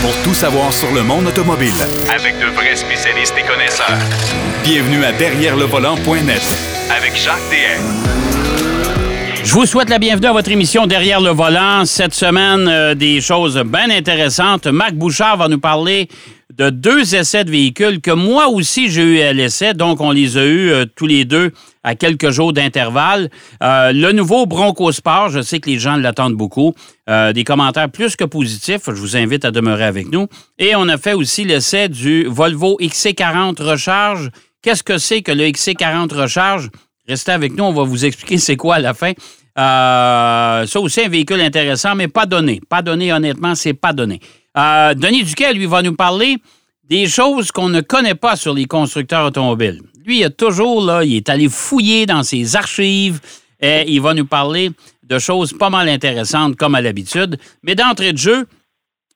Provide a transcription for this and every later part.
pour tout savoir sur le monde automobile. Avec de vrais spécialistes et connaisseurs. Bienvenue à Derrière le volant.net Avec Jacques DM. Je vous souhaite la bienvenue à votre émission Derrière le volant. Cette semaine, euh, des choses bien intéressantes. Marc Bouchard va nous parler de deux essais de véhicules que moi aussi j'ai eu à l'essai. Donc, on les a eus euh, tous les deux à quelques jours d'intervalle. Euh, le nouveau Bronco Sport, je sais que les gens l'attendent beaucoup. Euh, des commentaires plus que positifs. Je vous invite à demeurer avec nous. Et on a fait aussi l'essai du Volvo XC40 Recharge. Qu'est-ce que c'est que le XC40 Recharge? Restez avec nous, on va vous expliquer c'est quoi à la fin. Euh, ça aussi, un véhicule intéressant, mais pas donné. Pas donné, honnêtement, c'est pas donné. Euh, Denis Duquet, lui, va nous parler des choses qu'on ne connaît pas sur les constructeurs automobiles. Lui, il a toujours, là, il est allé fouiller dans ses archives et il va nous parler de choses pas mal intéressantes, comme à l'habitude. Mais d'entrée de jeu,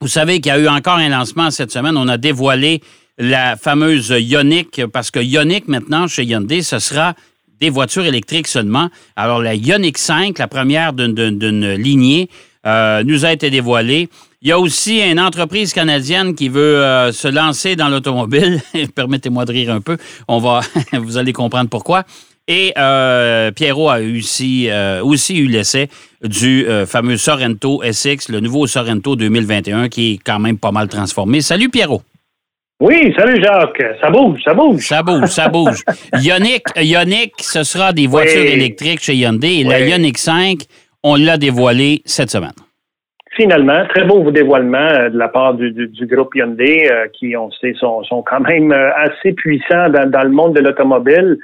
vous savez qu'il y a eu encore un lancement cette semaine. On a dévoilé la fameuse Ioniq, parce que Ioniq, maintenant, chez Hyundai, ce sera des voitures électriques seulement. Alors, la Ioniq 5, la première d'une lignée, euh, nous a été dévoilée. Il y a aussi une entreprise canadienne qui veut euh, se lancer dans l'automobile. Permettez-moi de rire un peu. On va, vous allez comprendre pourquoi. Et euh, Pierrot a aussi, euh, aussi eu l'essai du euh, fameux Sorrento SX, le nouveau Sorrento 2021, qui est quand même pas mal transformé. Salut Pierrot. Oui, salut Jacques. Ça bouge, ça bouge. Ça bouge, ça bouge. Ioniq, Ioniq, ce sera des voitures Oui. électriques chez Hyundai. Et la. Ioniq 5, on l'a dévoilée cette semaine. Finalement, très beau dévoilement euh, de la part du, groupe Hyundai, euh, qui, on sait, sont, quand même euh, assez puissants dans, le monde de l'automobile.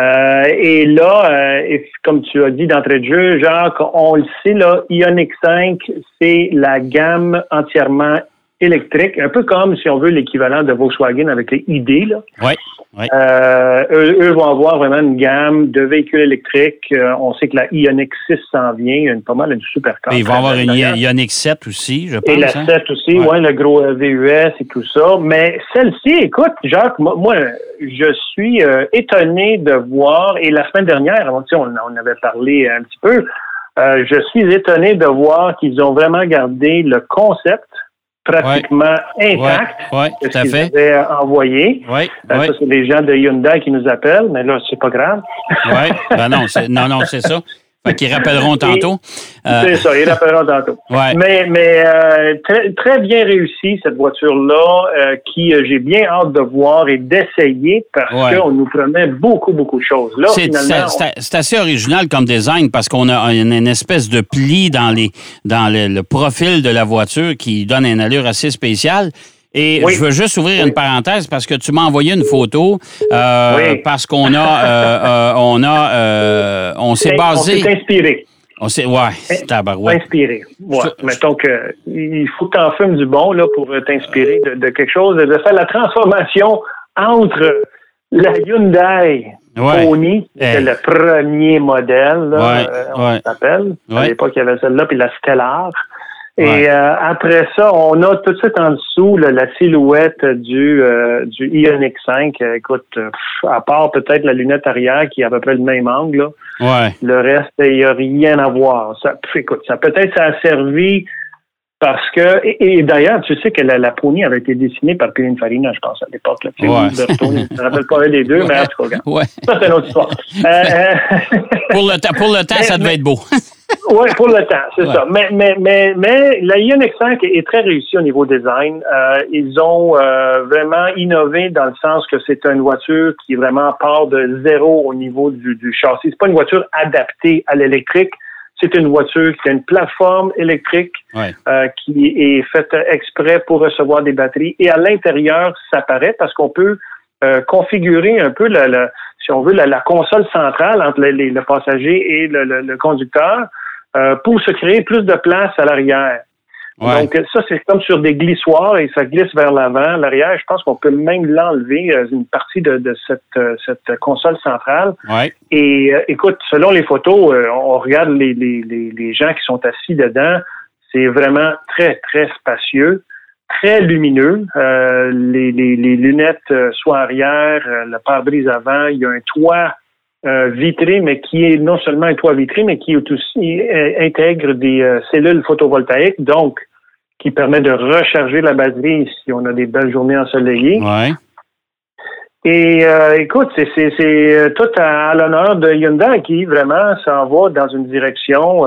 Et là, comme tu as dit d'entrée de jeu, Jacques, on le sait, là, Ioniq 5, c'est la gamme entièrement électrique, un peu comme, si on veut, l'équivalent de Volkswagen avec les ID, là. Oui, oui. Euh, eux, eux vont avoir vraiment une gamme de véhicules électriques. Euh, on sait que la Ioniq 6 s'en vient. Il y a une, pas mal de supercars. Et il va y avoir une. Ioniq 7 aussi, je pense. Et la hein? 7 aussi, Ouais. ouais. le gros euh, VUS et tout ça. Mais celle-ci, écoute, Jacques, moi, moi, je suis euh, étonné de voir, et la semaine dernière, on, sais, on, on avait parlé un petit peu, euh, je suis étonné de voir qu'ils ont vraiment gardé le concept pratiquement intact Ouais, ouais, ce à qu'ils fait. avaient envoyé. Oui, Euh, Ça, c'est les gens de Hyundai qui nous appellent, mais là, c'est pas grave. oui. Ben non, non, non, c'est ça. Qu'ils rappelleront tantôt. Euh, C'est ça, ils rappelleront tantôt. ouais. Mais, mais euh, très, très bien réussi, cette voiture-là, euh, qui j'ai bien hâte de voir et d'essayer parce Ouais. qu'on nous promet beaucoup, beaucoup de choses. Là, C'est, assez original comme design parce qu'on a une, une espèce de pli dans, les, dans le, le profil de la voiture qui donne une allure assez spéciale. Et Oui. je veux juste ouvrir une parenthèse parce que tu m'as envoyé une photo euh, Oui. parce qu'on a, euh, euh, on a, on s'est on basé, s'est inspiré. on s'est, ouais, tabarouette. Inspiré. Ouais. Je- Mettons que il faut que tu en fumes du bon là, pour t'inspirer de, de quelque chose, de faire la transformation entre la Hyundai Ouais. Pony, qui était Eh. le premier modèle, là, Ouais, on s'appelle. À l'époque, il y avait celle-là, puis la Stellar. Et euh, après ça, on a tout de suite en dessous là, la silhouette du, euh, du Ioniq 5. Euh, Écoute, euh, pff, à part peut-être la lunette arrière qui est à peu près le même angle, là, Ouais. le reste, il n'y a rien à voir. Ça, pff, écoute, ça peut-être ça a servi parce que et, et d'ailleurs, tu sais que la, la Pony avait été dessinée par Pininfarina, je pense, à l'époque. Ouais. je ne me rappelle pas un des deux, mais en tout cas. Ouais. ça, c'est une autre histoire. Euh, euh, Pour le temps, pour le temps, Mais- ça devait mais- être beau. Oui, pour le temps, c'est Ouais. ça. Mais, mais, mais, mais la Ioniq 5 est, très réussie au niveau design. Euh, ils ont euh, vraiment innové dans le sens que c'est une voiture qui vraiment part de zéro au niveau du, du châssis. C'est pas une voiture adaptée à l'électrique. C'est une voiture qui a une plateforme électrique Ouais. euh, qui est faite exprès pour recevoir des batteries. Et à l'intérieur, ça paraît parce qu'on peut euh, configurer un peu, la, la- si on veut, la, la console centrale entre le, les- le passager et le, le- le conducteur euh, pour se créer plus de place à l'arrière. Ouais. Donc ça, c'est comme sur des glissoires et ça glisse vers l'avant. L'arrière, je pense qu'on peut même l'enlever, euh, une partie de, de cette, euh, cette console centrale. Ouais. Et euh, écoute, selon les photos, euh, on regarde les, les, les, les gens qui sont assis dedans. C'est vraiment très, très spacieux, très lumineux. Euh, les, les, les lunettes soit arrière, le pare-brise avant, il y a un toit euh, vitré, mais qui est non seulement un toit vitré, mais qui est aussi euh, intègre des euh, cellules photovoltaïques. Donc, qui permet de recharger la batterie si on a des belles journées ensoleillées. Ouais. Et écoute, c'est, tout à, l'honneur de Hyundai qui vraiment s'en va dans une direction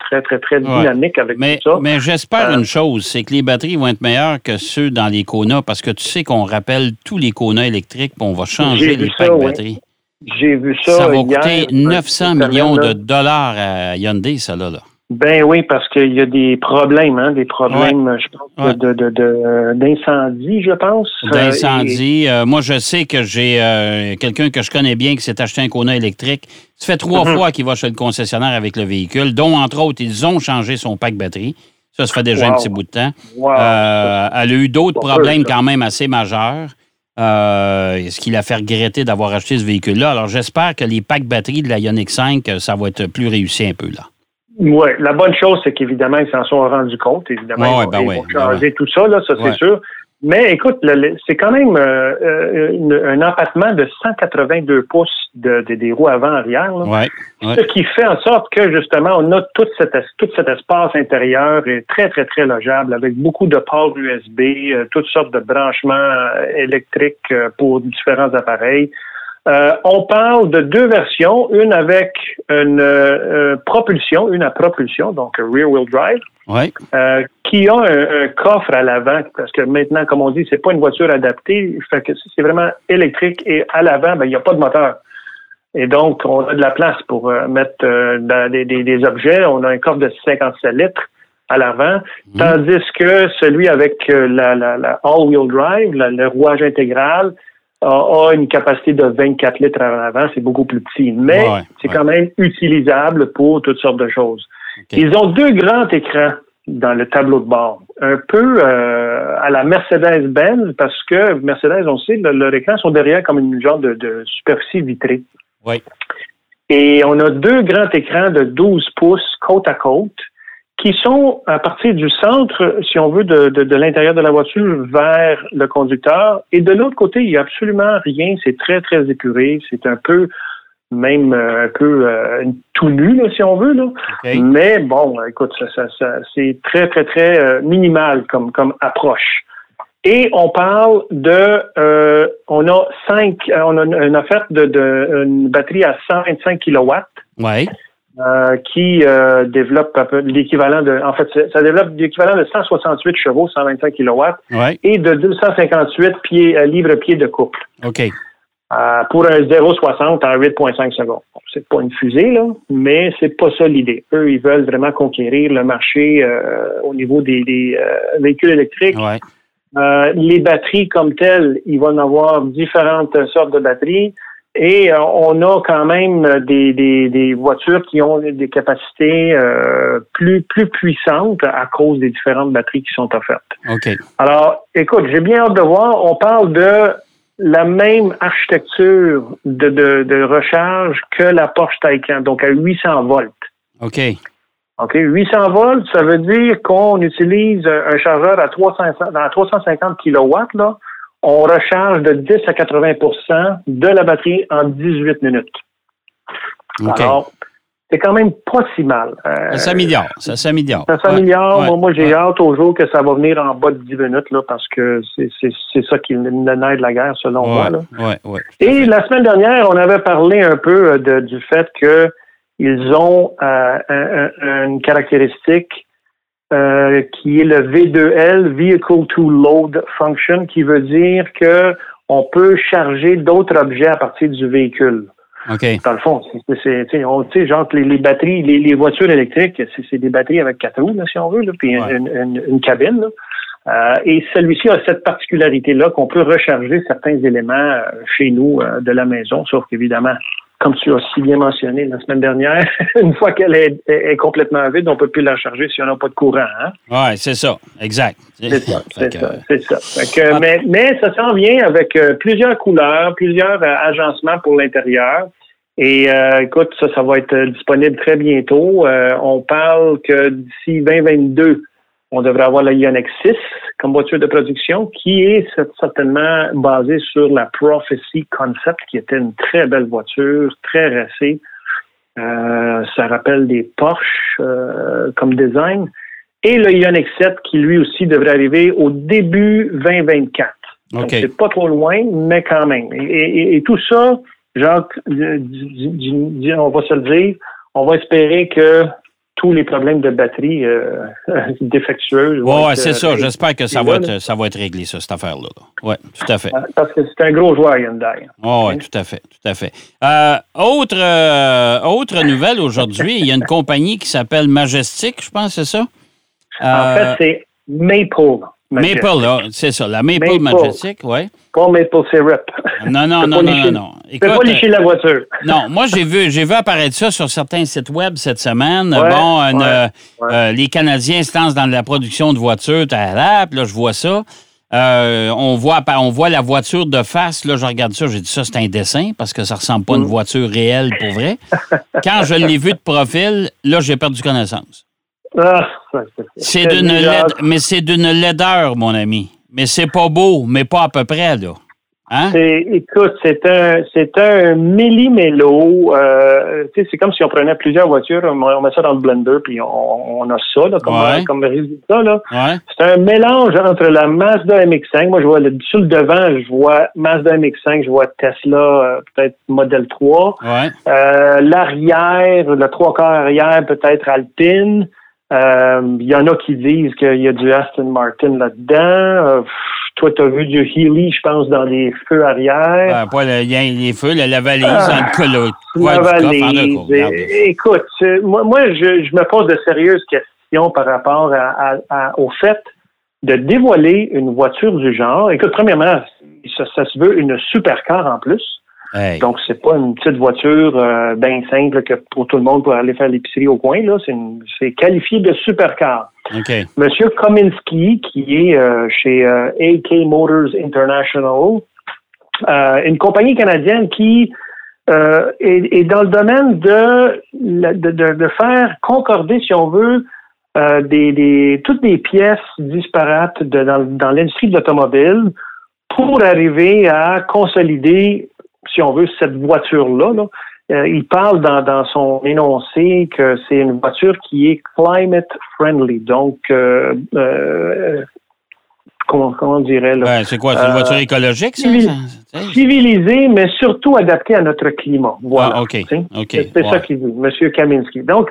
très, très, très dynamique avec mais, tout ça. Mais j'espère une chose, c'est que les batteries vont être meilleures que ceux dans les Kona parce que tu sais qu'on rappelle tous les Kona électriques puis on va changer les packs ça, batteries. J'ai vu ça. Ça va hier, coûter 900 millions de dollars à Hyundai, ça là. là. Ben oui, parce qu'il y a des problèmes, hein, des problèmes, ouais. je pense, ouais. de, d'incendie, je pense. D'incendie. Euh, moi, je sais que j'ai euh, quelqu'un que je connais bien qui s'est acheté un Kona électrique. Ça fait trois mm-hmm. fois qu'il va chez le concessionnaire avec le véhicule, dont, entre autres, ils ont changé son pack batterie. Ça, ça fait déjà wow. un petit bout de temps. Wow. Euh, elle a eu d'autres problèmes quand même assez majeurs. Euh, ce qui l'a fait regretter d'avoir acheté ce véhicule-là. Alors, j'espère que les packs batteries de la Ioniq 5, ça va être plus réussi un peu, là. Oui, la bonne chose, c'est qu'évidemment, ils s'en sont rendus compte. Évidemment, ouais, ils, ben ils ouais, vont changer ben ouais. tout ça, là, ça c'est sûr. Mais écoute, c'est quand même euh, une, un empattement de 182 pouces de, de des roues avant-arrière. Ouais, Ce qui fait en sorte que, justement, on a tout cet, tout cet espace intérieur est très, très, très logeable avec beaucoup de ports USB, euh, toutes sortes de branchements euh, électriques euh, pour différents appareils. Euh, on parle de deux versions, une avec une euh, propulsion, une à propulsion, donc rear wheel drive, ouais. euh, qui a un, un, coffre à l'avant, parce que maintenant, comme on dit, c'est pas une voiture adaptée, fait que c'est vraiment électrique et à l'avant, ben, il n'y a pas de moteur. Et donc, on a de la place pour euh, mettre dans des, des, des, objets. On a un coffre de 57 litres à l'avant, mmh. tandis que celui avec la, la, la all-wheel drive, la, le rouage intégral, a une capacité de 24 litres à l'avant, c'est beaucoup plus petit, mais ouais, c'est ouais. quand même utilisable pour toutes sortes de choses. Okay. Ils ont deux grands écrans dans le tableau de bord, un peu euh, à la Mercedes-Benz, parce que Mercedes, on sait, le, leurs écrans sont derrière comme une genre de, de superficie vitrée. Oui. Et on a deux grands écrans de 12 pouces côte à côte qui sont à partir du centre, si on veut, de, de, de l'intérieur de la voiture vers le conducteur. Et de l'autre côté, il n'y a absolument rien. C'est très, très épuré. C'est un peu, même euh, un peu euh, tout nu, là, si on veut. Là. Okay. Mais bon, écoute, ça, ça, ça c'est très, très, très euh, minimal comme, comme approche. Et on parle de, euh, on a cinq, on a une offerte de, de une batterie à 125 kilowatts. Ouais. Euh, qui euh, développe l'équivalent de, en fait, ça développe l'équivalent de 168 chevaux, 125 kilowatts, ouais. et de 258 pieds, euh, livres-pieds de couple. OK. pour un 0,60 en 8,5 secondes. Bon, c'est pas une fusée, là, mais c'est pas ça l'idée. Eux, ils veulent vraiment conquérir le marché euh, au niveau des, des véhicules électriques. Ouais. les batteries comme telles, ils vont en avoir différentes sortes de batteries. Et euh, on a quand même des, des, des, voitures qui ont des capacités euh, plus, plus puissantes à cause des différentes batteries qui sont offertes. OK. Alors, écoute, j'ai bien hâte de voir. On parle de la même architecture de, de, de recharge que la Porsche Taycan, donc à 800 volts. OK. OK, 800 volts, ça veut dire qu'on utilise un chargeur à 300, à 350 kilowatts, là, on recharge de 10 à 80% de la batterie en 18 minutes. Okay. Alors, c'est quand même pas si mal. Euh, ça s'améliore. Ça s'améliore. Ça s'améliore. Ouais, moi, moi j'ai ouais. hâte au jour que ça va venir en bas de 10 minutes, là, parce que c'est ça qui le nerf de la guerre, selon moi. Là. Et la semaine dernière, on avait parlé un peu de, du fait que ils ont euh, un, un, une caractéristique euh, qui est le V2L, Vehicle to Load Function, qui veut dire que on peut charger d'autres objets à partir du véhicule. Okay. Dans le fond, c'est, on sait, genre, les, les batteries, les, les, voitures électriques, c'est, des batteries avec quatre roues, là, si on veut, là, puis ouais. une, une, une, cabine. Là. Euh, et celui-ci a cette particularité-là qu'on peut recharger certains éléments chez nous euh, de la maison, sauf qu'évidemment, comme tu as si bien mentionné la semaine dernière, une fois qu'elle est, est, complètement vide, on ne peut plus la recharger si on n'a pas de courant. Hein? Oui, c'est ça, exact. C'est ça, c'est ça, c'est ça. Que, ah. mais, mais ça s'en vient avec euh, plusieurs couleurs, plusieurs euh, agencements pour l'intérieur. Et euh, écoute, ça, ça va être disponible très bientôt. Euh, on parle que d'ici 2022, on devrait avoir la Ioniq 6 comme voiture de production, qui est certainement basée sur la Prophecy Concept, qui était une très belle voiture, très racée. Euh, ça rappelle des Porsche euh, comme design. et le Ioniq 7 qui lui aussi devrait arriver au début 2024. Donc, OK. c'est pas trop loin, mais quand même. Et, et- et tout ça, Jacques, euh, on va se le dire, on va espérer que tous les problèmes de batterie euh, défectueuses. vont Ouais, c'est euh, ça. J'espère que ça va, être, ça va être réglé, ça, cette affaire-là. Oui, tout à fait. Parce que c'est un gros joueur, Hyundai. Oui, ouais, tout à fait, tout à fait. Euh, autre, euh, autre nouvelle aujourd'hui, il y a une compagnie qui s'appelle Majestic, je pense, c'est ça? En fait, c'est Maple. Maple, c'est ça, la Maple, Maple. Majestic, oui. Pas Maple Syrup. Non, non, non, non, non, non. Fais pas licher la voiture. Non, moi, j'ai vu, j'ai vu apparaître ça sur certains sites web cette semaine. Ouais, bon, ouais, euh, ouais. euh, les Canadiens se lancent dans la production de voitures. t'as là, là, je vois ça. Euh, on, voit, on voit la voiture de face. Là, je regarde ça, j'ai dit ça, c'est un dessin parce que ça ressemble pas à une Mm. voiture réelle pour vrai. Quand je l'ai vu de profil, là, j'ai perdu connaissance. Ah, C'est d'une laide- mais c'est d'une laideur, mon ami. Mais c'est pas beau, mais pas à peu près, là. Hein? Écoute, c'est un, c'est un millimélo. Euh, c'est comme si on prenait plusieurs voitures, on, on met ça dans le blender, puis on, on a ça là, comme, Ouais. comme résultat. Là. Ouais. C'est un mélange entre la Mazda MX-5. Moi, je vois le, sur le devant, je vois Mazda MX-5, je vois Tesla, euh, peut-être Model 3. Ouais. Euh, L'arrière, le trois quarts arrière, peut-être Alpine. Euh, Il y en a qui disent qu'il y a du Aston Martin là-dedans. Euh, toi, tu as vu du Healy, je pense, dans les feux arrière. Ben, pas le, il y a les feux, la, la valise, Ah, dans le. La coffre, en valise. Écoute, c'est- moi, moi je, je me pose de sérieuses questions par rapport à- à- à- au fait de dévoiler une voiture du genre. Écoute, premièrement, ça, ça se veut une supercar en plus. Hey. Donc, c'est pas une petite voiture euh, bien simple que pour tout le monde pour aller faire l'épicerie au coin. Là, c'est, une- c'est qualifié de supercar. OK. Monsieur Kominski, qui est euh, chez euh, AK Motors International, euh, une compagnie canadienne qui est, est dans le domaine de, de, de- de faire concorder, si on veut, des, des, toutes des pièces disparates de- dans, dans l'industrie de l'automobile pour arriver à consolider, si on veut, cette voiture-là. là. Euh, il parle dans, dans son énoncé que c'est une voiture qui est climate friendly, donc euh, euh, comment, comment on dirait là, Ben, c'est quoi? C'est une Euh, voiture écologique, ça? civilisée, mais surtout adaptée à notre climat. Voilà. Ah, OK. C'est ça qu'il dit, M. Kaminski. Donc,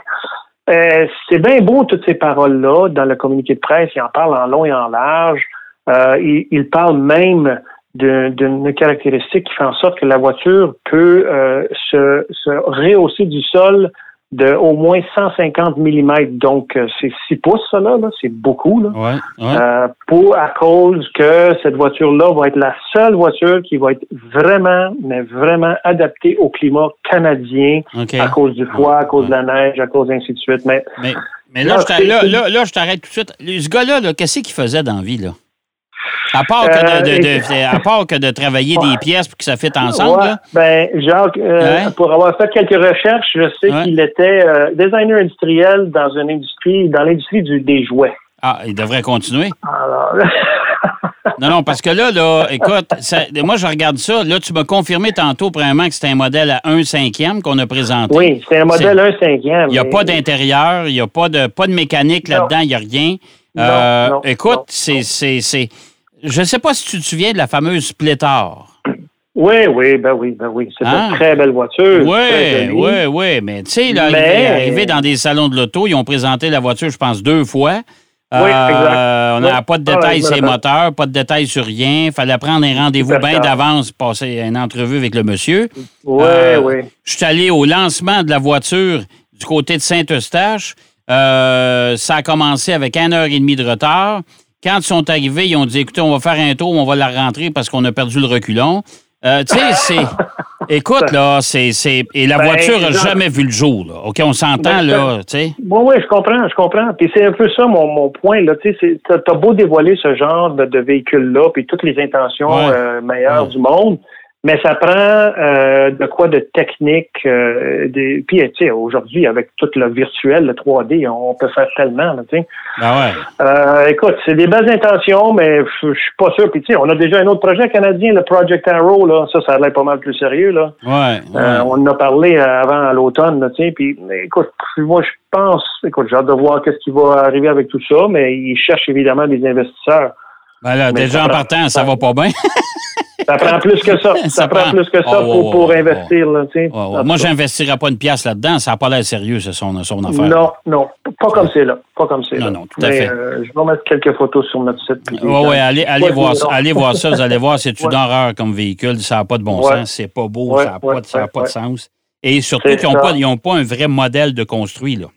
euh, c'est bien beau toutes ces paroles-là dans le communiqué de presse. Il en parle en long et en large. Euh, il, il parle même d'une caractéristique qui fait en sorte que la voiture peut euh, se, se rehausser du sol de au moins 150 mm. Donc, euh, c'est 6 pouces, ça, là. là. C'est beaucoup, là. Ouais, ouais. Euh, pour à cause que cette voiture-là va être la seule voiture qui va être vraiment, mais vraiment adaptée au climat canadien OK. à cause du froid, à cause de la neige, à cause ainsi de suite. Mais Mais, mais là, Non, je là, là, là, je t'arrête tout de suite. Ce gars-là, là, qu'est-ce qu'il faisait dans la vie, là? À part, que de, de- de- à part que de travailler des pièces pour que ça fitte ensemble, Ouais, là? ben Jacques, euh, Ouais. pour avoir fait quelques recherches, je sais qu'il était euh, designer industriel dans une industrie, dans l'industrie du- des jouets. Ah, il devrait continuer? Alors, Non, non, parce que là, là, écoute, ça- moi, je regarde ça. Là, tu m'as confirmé tantôt, premièrement, que c'était un modèle à 1 cinquième qu'on a présenté. oui, c'est un modèle 1 5e. Il n'y a pas d'intérieur, il n'y a pas de, pas de mécanique là-dedans, il n'y a rien. Non, Euh, non, écoute, c'est. Je ne sais pas si tu te souviens de la fameuse Splitar. Oui, oui, ben oui, ben oui. C'est Hein? une très belle voiture. Oui, oui, oui. Mais tu sais, là, Mais- arrivé, dans des salons de l'auto, ils ont présenté la voiture, je pense, deux fois. Oui, exact. On n'a Oui. pas de Ah, détails sur les moteurs, pas de détails sur rien. fallait prendre un rendez-vous bien d'avance, passer une entrevue avec le monsieur. Oui, Euh, oui. Je suis allé au lancement de la voiture du côté de Saint-Eustache. Euh, ça a commencé avec une heure et demie de retard. Quand ils sont arrivés, ils ont dit écoutez, on va faire un tour, on va la rentrer parce qu'on a perdu le reculon. Euh, tu sais, c'est. Écoute, là, c'est. Et la Ben, voiture n'a jamais vu le jour, là. OK, on s'entend, Ben, là, tu sais. Oui, oui, je comprends, je comprends. Puis c'est un peu ça mon, mon point. là. Tu sais, t'as t'as beau dévoiler ce genre de, de véhicule-là, puis toutes les intentions Ouais. euh, meilleures Ouais. du monde, mais ça prend euh, de quoi de technique. Euh, des... Puis, tu sais, aujourd'hui, avec tout le virtuel, le 3D, on peut faire tellement, tu sais. Ah ouais. Euh, écoute, c'est des belles intentions, mais je suis pas sûr. Puis, tu sais, on a déjà un autre projet canadien, le Project Arrow, là. Ça, ça a l'air pas mal plus sérieux, là. Ouais. ouais. Euh, on en a parlé avant l'automne, tu sais. Puis, écoute, moi, je pense, écoute, j'ai hâte de voir qu'est-ce qui va arriver avec tout ça, mais ils cherchent évidemment des investisseurs. Ben là, Mais déjà en partant, ça va pas bien. Ça prend plus que ça. Ça, Ça prend, prend- plus que ça Oh, pour, oh, pour oh, investir, là. Moi, j'investirais pas une pièce là-dedans. Ça n'a pas l'air sérieux, c'est son, son affaire. Non, non, pas comme c'est là. Pas comme c'est Non, là. non, tout à Mais, fait. euh, je vais mettre quelques photos sur notre site. Oui, oui, allez, allez, voir, ça, allez voir ça, vous allez voir, c'est une horreur comme véhicule, ça n'a pas de bon Ouais. sens, c'est pas beau, Ouais, ça n'a pas, ouais, de- ça a ouais, pas de sens. Et surtout qu'ils n'ont pas, ils ont pas un vrai modèle de construit, là.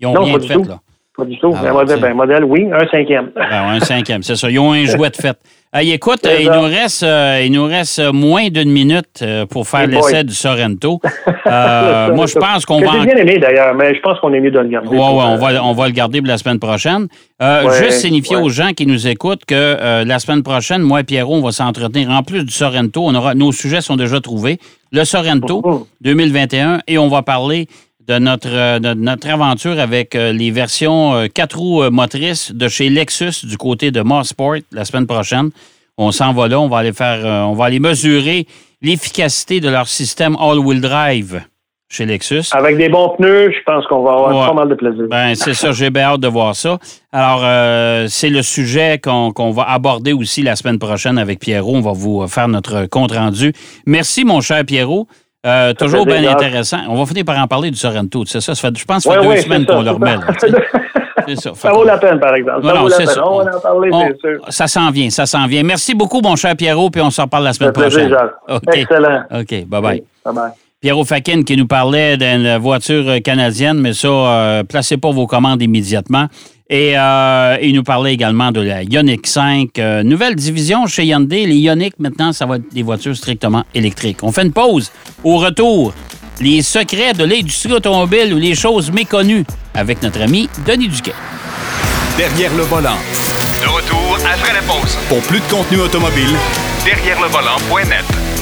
Ils ont Non, rien de fait, là. Pas du tout. Un modèle, ben, modèle, oui, un cinquième. Ben, un cinquième, c'est ça. Ils ont un jouet de fait. Hey, écoute, C'est euh, il nous, reste, euh, il nous reste euh, moins d'une minute euh, pour faire l'essai du Sorrento. Euh, moi, je pense qu'on va... J'ai bien aimé d'ailleurs, mais je pense qu'on est mieux de le garder. Pour, ouais, on euh, va, on va le garder pour la semaine prochaine. Euh, Ouais, juste signifier ouais. aux gens qui nous écoutent que euh, la semaine prochaine, moi et Pierrot, on va s'entretenir. En plus du Sorrento, on aura, nos sujets sont déjà trouvés. Le Sorrento Mhm. 2021 et on va parler de notre, euh, de notre aventure avec euh, les versions euh, quatre roues euh, motrices de chez Lexus du côté de Mossport la semaine prochaine. On s'en va là, on va aller faire, euh, on va aller mesurer l'efficacité de leur système all-wheel drive chez Lexus. Avec des bons pneus, je pense qu'on va avoir Ouais. pas mal de plaisir. Ben, c'est ça, j'ai bien hâte de voir ça. Alors, euh, c'est le sujet qu'on va aborder aussi la semaine prochaine avec Pierrot. On va vous euh, faire notre compte-rendu. Merci, mon cher Pierrot. Euh, toujours bien intéressant. On va finir par en parler du Sorrento. C'est ça, ça fait, je pense que ça fait deux semaines qu'on le remet. ça. C'est ça. Vaut la peine, par exemple. Ça non, vaut la peine. ça. On va en parler, c'est sûr. ça s'en vient, ça s'en vient. Merci beaucoup, mon cher Pierrot, puis on s'en reparle la semaine plaisir, prochaine. Jacques. OK. Excellent. OK, bye-bye. Bye-bye. Pierrot Fakin qui nous parlait d'une voiture canadienne, mais ça, euh, placez pas vos commandes immédiatement. Et euh, il nous parlait également de la Ioniq 5, euh, nouvelle division chez Hyundai. Les Ioniq, maintenant, ça va être des voitures strictement électriques. On fait une pause. Au retour, les secrets de l'industrie automobile ou les choses méconnues avec notre ami Denis Duquet. Derrière le volant. De retour après la pause. Pour plus de contenu automobile, Derrière le volant.net.